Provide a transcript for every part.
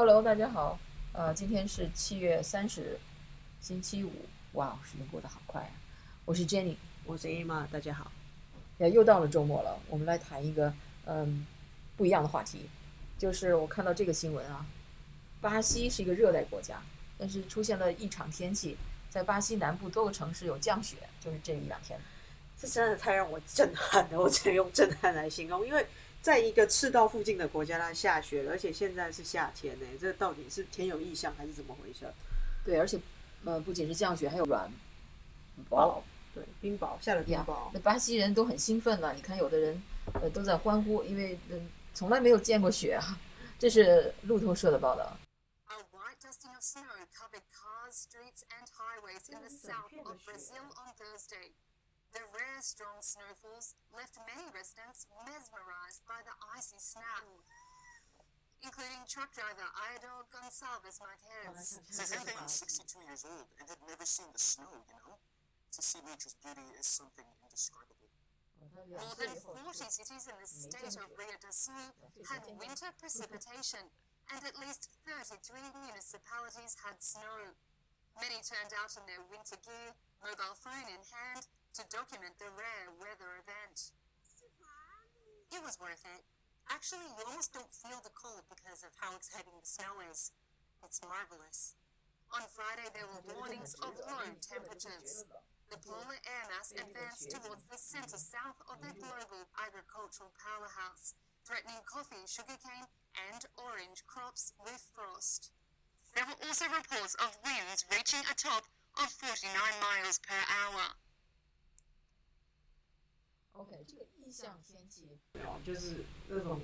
Hello，大家好，呃，今天是七月三十日，星期五，哇，时间过得好快啊！我是 Jenny，我是 Emma，大家好。呀，又到了周末了，我们来谈一个嗯不一样的话题，就是我看到这个新闻啊，巴西是一个热带国家，但是出现了异常天气，在巴西南部多个城市有降雪，就是这一两天。这真的太让我震撼了，我只能用震撼来形容，因为在一个赤道附近的国家，它下雪了，而且现在是夏天呢，这到底是天有异象还是怎么回事？对，而且呃不仅是降雪，还有软雹，对，冰雹下了冰呀雹，那巴西人都很兴奋了，你看有的人呃都在欢呼，因为嗯从来没有见过雪啊。这是路透社的报道。A white dusting of snow covered cars, streets, and highways in the south of Brazil on Thursday. The rare strong snowfalls left many residents mesmerized by the icy snap, including truck driver Iador Gonçalves Marquez. Says Andy is 62 years old and had never seen the snow, you know? To see nature's beauty is something indescribable. More than 40 cities in the state of Rio do Sul had winter precipitation, and at least 33 municipalities had snow. Many turned out in their winter gear, mobile phone in hand, to document the rare weather event. It was worth it. Actually, you almost don't feel the cold because of how exciting the snow is. It's marvelous. On Friday, there were warnings of low temperatures. The polar air mass advanced towards the center south of the global agricultural powerhouse, threatening coffee, sugarcane, and orange crops with frost. There were also reports of winds reaching a top of 49 miles per hour. OK，这个异象天气，就是那种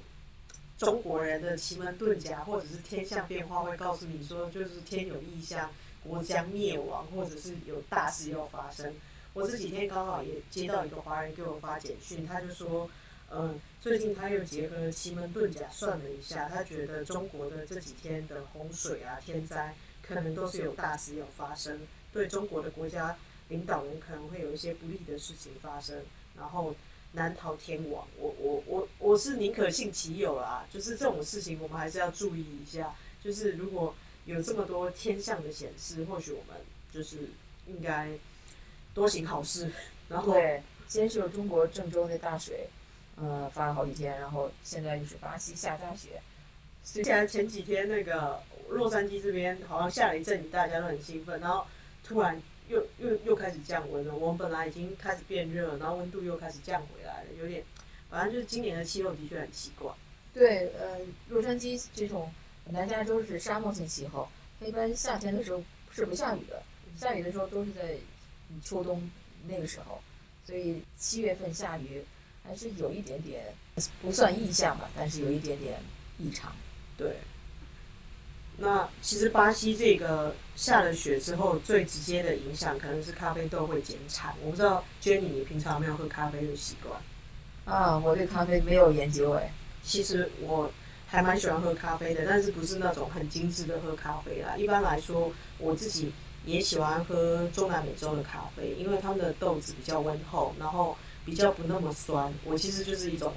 中国人的奇门遁甲，或者是天象变化会告诉你说，就是天有异象，国将灭亡，或者是有大事要发生。我这几天刚好也接到一个华人给我发简讯，他就说，嗯，最近他又结合了奇门遁甲算了一下，他觉得中国的这几天的洪水啊、天灾，可能都是有大事要发生，对中国的国家领导人可能会有一些不利的事情发生，然后难逃天网。我我我我是宁可信其有啦，就是这种事情我们还是要注意一下。就是如果有这么多天象的显示，或许我们就是应该多行好事。然后对，先是有中国郑州那大水，呃，发了好几天，然后现在就是巴西下大雪，之前前几天那个洛杉矶这边好像下了一阵雨，大家都很兴奋，然后突然又又又开始降温了。我们本来已经开始变热，然后温度又开始降回来了，有点，反正就是今年的气候的确很奇怪。对，呃，洛杉矶这种南加州是沙漠性气候，它一般夏天的时候是不下雨的，下雨的时候都是在嗯秋冬那个时候，所以七月份下雨还是有一点点不算异象吧，但是有一点点异常。对。那其实巴西这个下了雪之后，最直接的影响可能是咖啡豆会减产。我不知道 Jenny 你平常有没有喝咖啡的习惯？啊，我对咖啡没有研究哎。其实我还蛮喜欢喝咖啡的，但是不是那种很精致的喝咖啡啦。一般来说，我自己也喜欢喝中南美洲的咖啡，因为他们的豆子比较温厚，然后比较不那么酸。我其实就是一种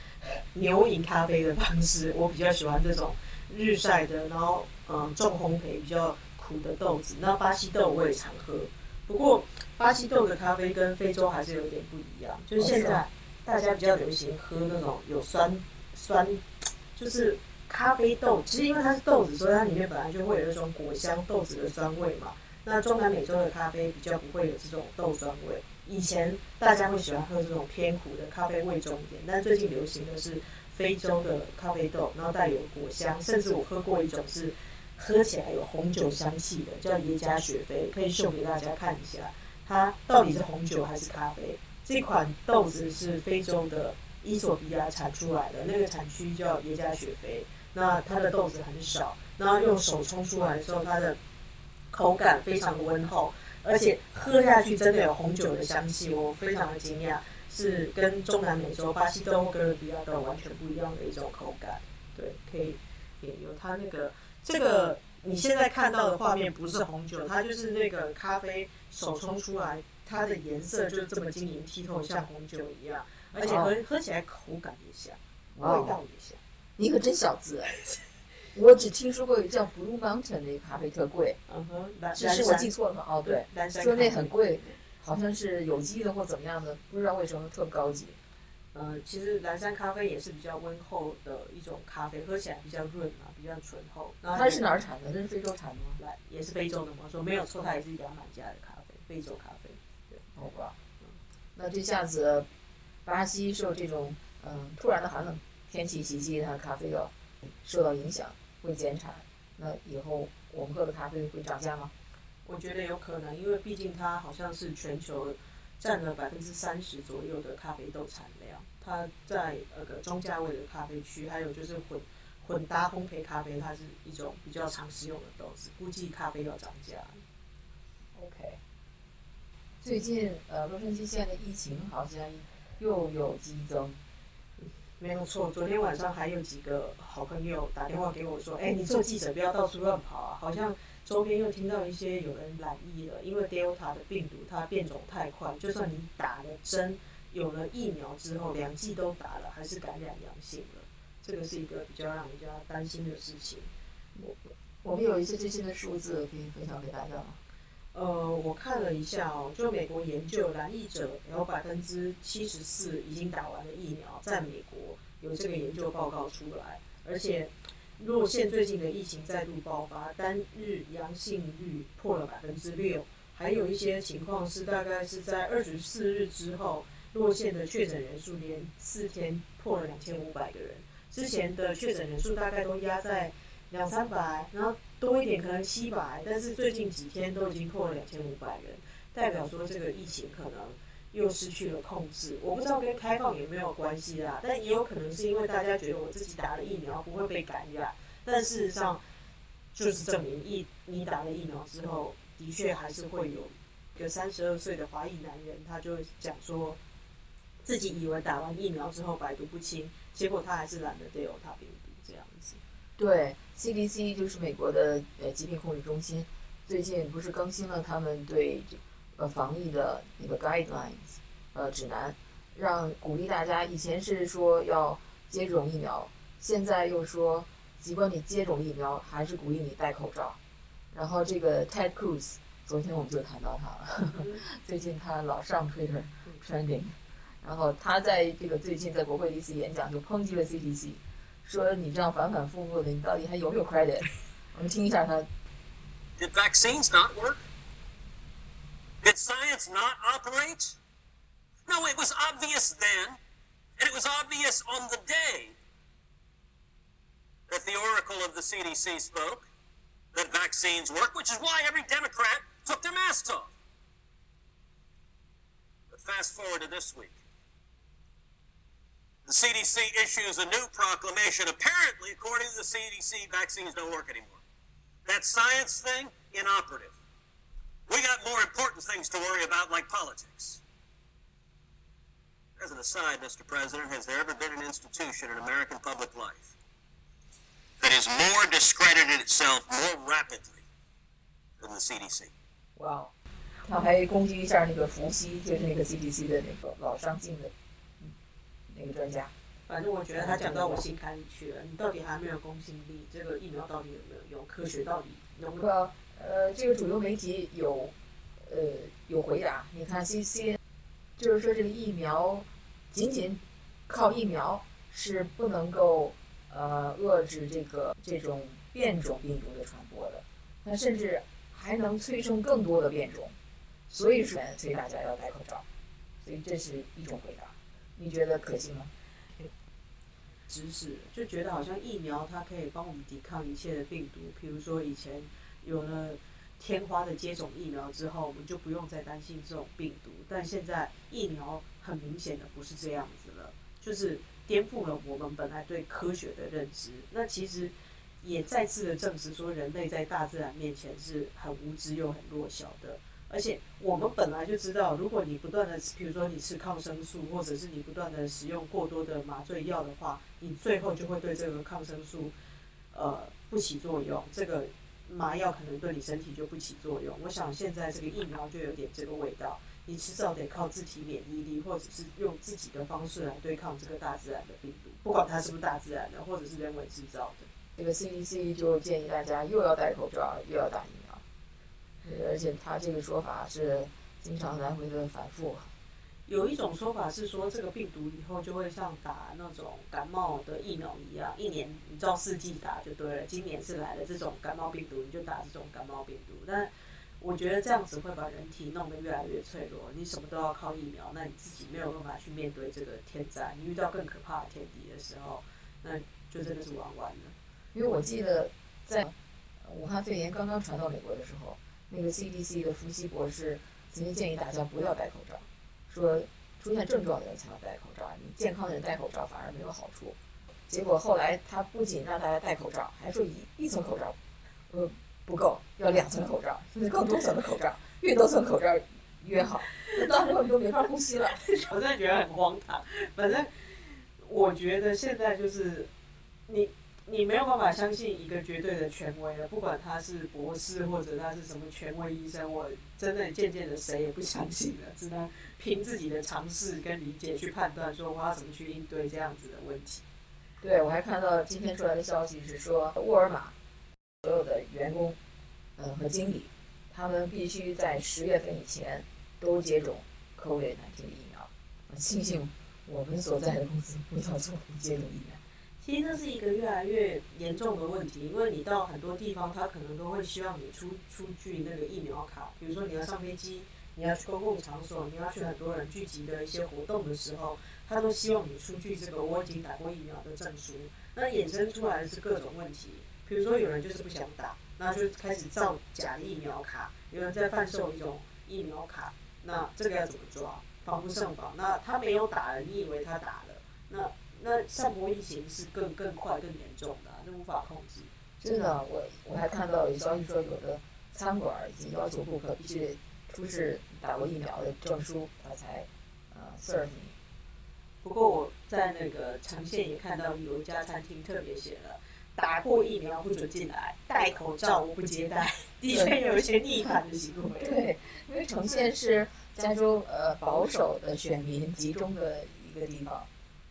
牛饮咖啡的方式，我比较喜欢这种日晒的，然后嗯重烘焙比较苦的豆子。那巴西豆我也常喝，不过巴西豆的咖啡跟非洲还是有点不一样，就是现在大家比较流行喝那种有酸酸，就是咖啡豆。其实因为它是豆子，所以它里面本来就会有一种果香豆子的酸味嘛。那中南美洲的咖啡比较不会有这种豆酸味。以前大家会喜欢喝这种偏苦的咖啡味重一点，但最近流行的是非洲的咖啡豆，然后带有果香，甚至我喝过一种是喝起来有红酒香气的，叫耶加雪菲，可以秀给大家看一下，它到底是红酒还是咖啡？这款豆子是非洲的伊索比亚产出来的，那个产区叫耶加雪菲。那它的豆子很少，然后用手冲出来的时候，它的口感非常温厚，而且喝下去真的有红酒的香气，我非常的惊讶，是跟中南美洲巴西豆或哥伦比亚豆完全不一样的一种口感。对，可以也有它那个这个你现在看到的画面不是红酒，它就是那个咖啡手冲出来，它的颜色就这么晶莹剔透，像红酒一样，而且喝喝起来口感也像，味道也像。你可真小资哎！我只听说过有叫 Blue Mountain 那个咖啡特贵，嗯哼，蓝是是我记错了吗？哦，对，说那很贵，好像是有机的或怎么样的，不知道为什么特高级。呃，其实蓝山咖啡也是比较温厚的一种咖啡，喝起来比较润嘛，比较醇厚。然后它是哪儿产的？这是非洲产的吗？来也是非洲的嘛，说没有错，它也是牙买加的咖啡，非洲咖啡。对好吧，那这下子巴西受这种嗯突然的寒冷天气袭击，它的咖啡要受到影响，会减产。那以后我们喝的咖啡会涨价吗？我觉得有可能，因为毕竟它好像是全球占了百分之三十左右的咖啡豆产量，它在那个中价位的咖啡区，还有就是混混搭烘焙咖啡，它是一种比较常使用的豆子，估计咖啡要涨价。OK，最近呃，洛杉矶县的疫情好像又有激增，没有错，昨天晚上还有几个好朋友打电话给我说：“哎，你做记者不要到处乱跑啊！好像周边又听到一些有人染疫了，因为 Delta 的病毒它变种太快，就算你打了针、有了疫苗之后，两剂都打了，还是感染阳性了。这个是一个比较让人家担心的事情。我我们有一些最新的数字可以分享给大家吗？呃，我看了一下哦，就美国研究，染疫者有百分之七十四已经打完了疫苗，在美国有这个研究报告出来，而且若县最近的疫情再度爆发，单日阳性率破了百分之六，还有一些情况是大概是在二十四日之后，若县的确诊人数连四天破了两千五百个人，之前的确诊人数大概都压在两三百，然后多一点可能七百，但是最近几天都已经破了两千五百人，代表说这个疫情可能又失去了控制。我不知道跟开放有没有关系啦，但也有可能是因为大家觉得我自己打了疫苗不会被感染，但事实上就是证明疫你打了疫苗之后，的确还是会有一个三十二岁的华裔男人，他就讲说自己以为打完疫苗之后百毒不侵，结果他还是染了 Delta 病毒这样子。对，CDC 就是美国的呃疾病控制中心，最近不是更新了他们对呃防疫的那个 guidelines 呃指南，让鼓励大家以前是说要接种疫苗，现在又说尽管你接种疫苗，还是鼓励你戴口罩。然后这个 Ted Cruz 昨天我们就谈到他了，最近他老上 Twitter trending，然后他在这个最近在国会的一次演讲就抨击了 CDC。说你这样反反复复的，你到底还有没有 credit？我们听一下他。Did vaccines not work? Did science not operate? No, it was obvious then, and it was obvious on the day that the oracle of the CDC spoke that vaccines work, which is why every Democrat took their masks off. But fast forward to this week. The CDC issues a new proclamation. Apparently, according to the CDC, vaccines don't work anymore. That science thing, inoperative. We got more important things to worry about, like politics. As an aside, Mr. President, has there ever been an institution in American public life that has more discredited itself more rapidly than the CDC? 哇哦，他还攻击一下那个伏羲，就是那个 CDC 的那个老上镜的嗯那个专家。反正我觉得他讲到我心坎里去了。你到底还没有公信力？这个疫苗到底有没有用？科学到底能不能？ 呃，这个主流媒体有呃有回答。你看 C C，就是说这个疫苗仅仅靠疫苗是不能够呃遏制这个这种变种病毒的传播的，它甚至还能催生更多的变种。所以说，所以大家要戴口罩。所以这是一种回答。你觉得可信吗？知识，就觉得好像疫苗它可以帮我们抵抗一切的病毒。比如说以前有了天花的接种疫苗之后，我们就不用再担心这种病毒。但现在疫苗很明显的不是这样子了，就是颠覆了我们本来对科学的认知。那其实也再次的证实说，人类在大自然面前是很无知又很弱小的。而且我们本来就知道，如果你不断的，比如说你吃抗生素，或者是你不断的使用过多的麻醉药的话，你最后就会对这个抗生素，呃，不起作用。这个麻药可能对你身体就不起作用。我想现在这个疫苗就有点这个味道，你迟早得靠自体免疫力，或者是用自己的方式来对抗这个大自然的病毒，不管它是不是大自然的，或者是人为制造的。这个 CDC 就建议大家又要戴口罩又要打疫苗，而且他这个说法是经常来回的反复。有一种说法是说，这个病毒以后就会像打那种感冒的疫苗一样，一年你照四季打就对了。今年是来了这种感冒病毒，你就打这种感冒病毒。但我觉得这样子会把人体弄得越来越脆弱，你什么都要靠疫苗，那你自己没有办法去面对这个天灾。你遇到更可怕的天敌的时候，那就真的是玩完了。因为我记得在武汉肺炎刚刚传到美国的时候，那个 CDC 的伏羲博士曾经建议大家不要戴口罩，说出现症状的人才要戴口罩，你健康的人戴口罩反而没有好处。结果后来他不仅让大家戴口罩，还说一一层口罩，呃不够，要两层口罩，甚至更多层的口罩，越多层口罩越好。到时候你都没法呼吸了。我真的觉得很荒唐。反正我觉得现在就是你你没有办法相信一个绝对的权威了，不管他是博士或者他是什么权威医生，我真的渐渐的谁也不相信了，只能凭自己的尝试跟理解去判断，说我要怎么去应对这样子的问题。对，我还看到今天出来的消息是说，沃尔玛所有的员工，呃和经理，他们必须在十月份以前都接种 COVID-19 的疫苗。我庆幸我们所在的公司不要做接种疫苗。其实这是一个越来越严重的问题，因为你到很多地方，他可能都会希望你出出具那个疫苗卡，比如说你要上飞机，你要去公共场所，你要去很多人聚集的一些活动的时候，他都希望你出具这个我已经打过疫苗的证书。那衍生出来的是各种问题，比如说有人就是不想打，那就开始造假疫苗卡，有人在贩售一种疫苗卡，那这个要怎么抓？防不胜防。那他没有打了，你以为他打了，那那上播疫情是更更快、更严重的、啊，这无法控制。真的，我我还看到有消息说，有的餐馆已经要求顾客必须得出示打过疫苗的证书，他才呃 serve 你。不过我在那个长线也看到有一家餐厅特别写了，打过疫苗不准进来，戴口罩我不接待，的确有一些逆反的行为。对，因为呈现是加州呃保守的选民集中的一个地方，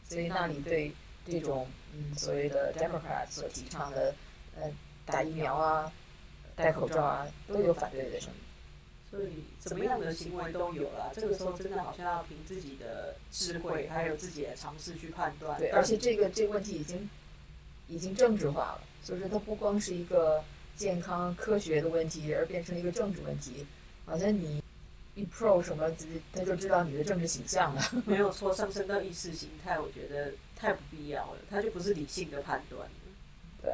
所以那里对这种嗯所谓的 Democrat 所提倡的呃打疫苗啊、戴口罩啊都有反对的声音。所以怎么样的行为都有了，这个时候真的好像要凭自己的智慧，还有自己的尝试去判断。对，而且这个这个问题已经已经政治化了，就是它不光是一个健康科学的问题，而变成了一个政治问题。好像你一 pro 什么，他就知道你的政治倾向了。没有错，上升到意识形态，我觉得太不必要了，它就不是理性的判断了。对。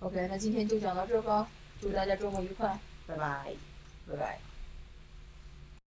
OK，那今天就讲到这吧，祝大家周末愉快，拜拜。拜拜。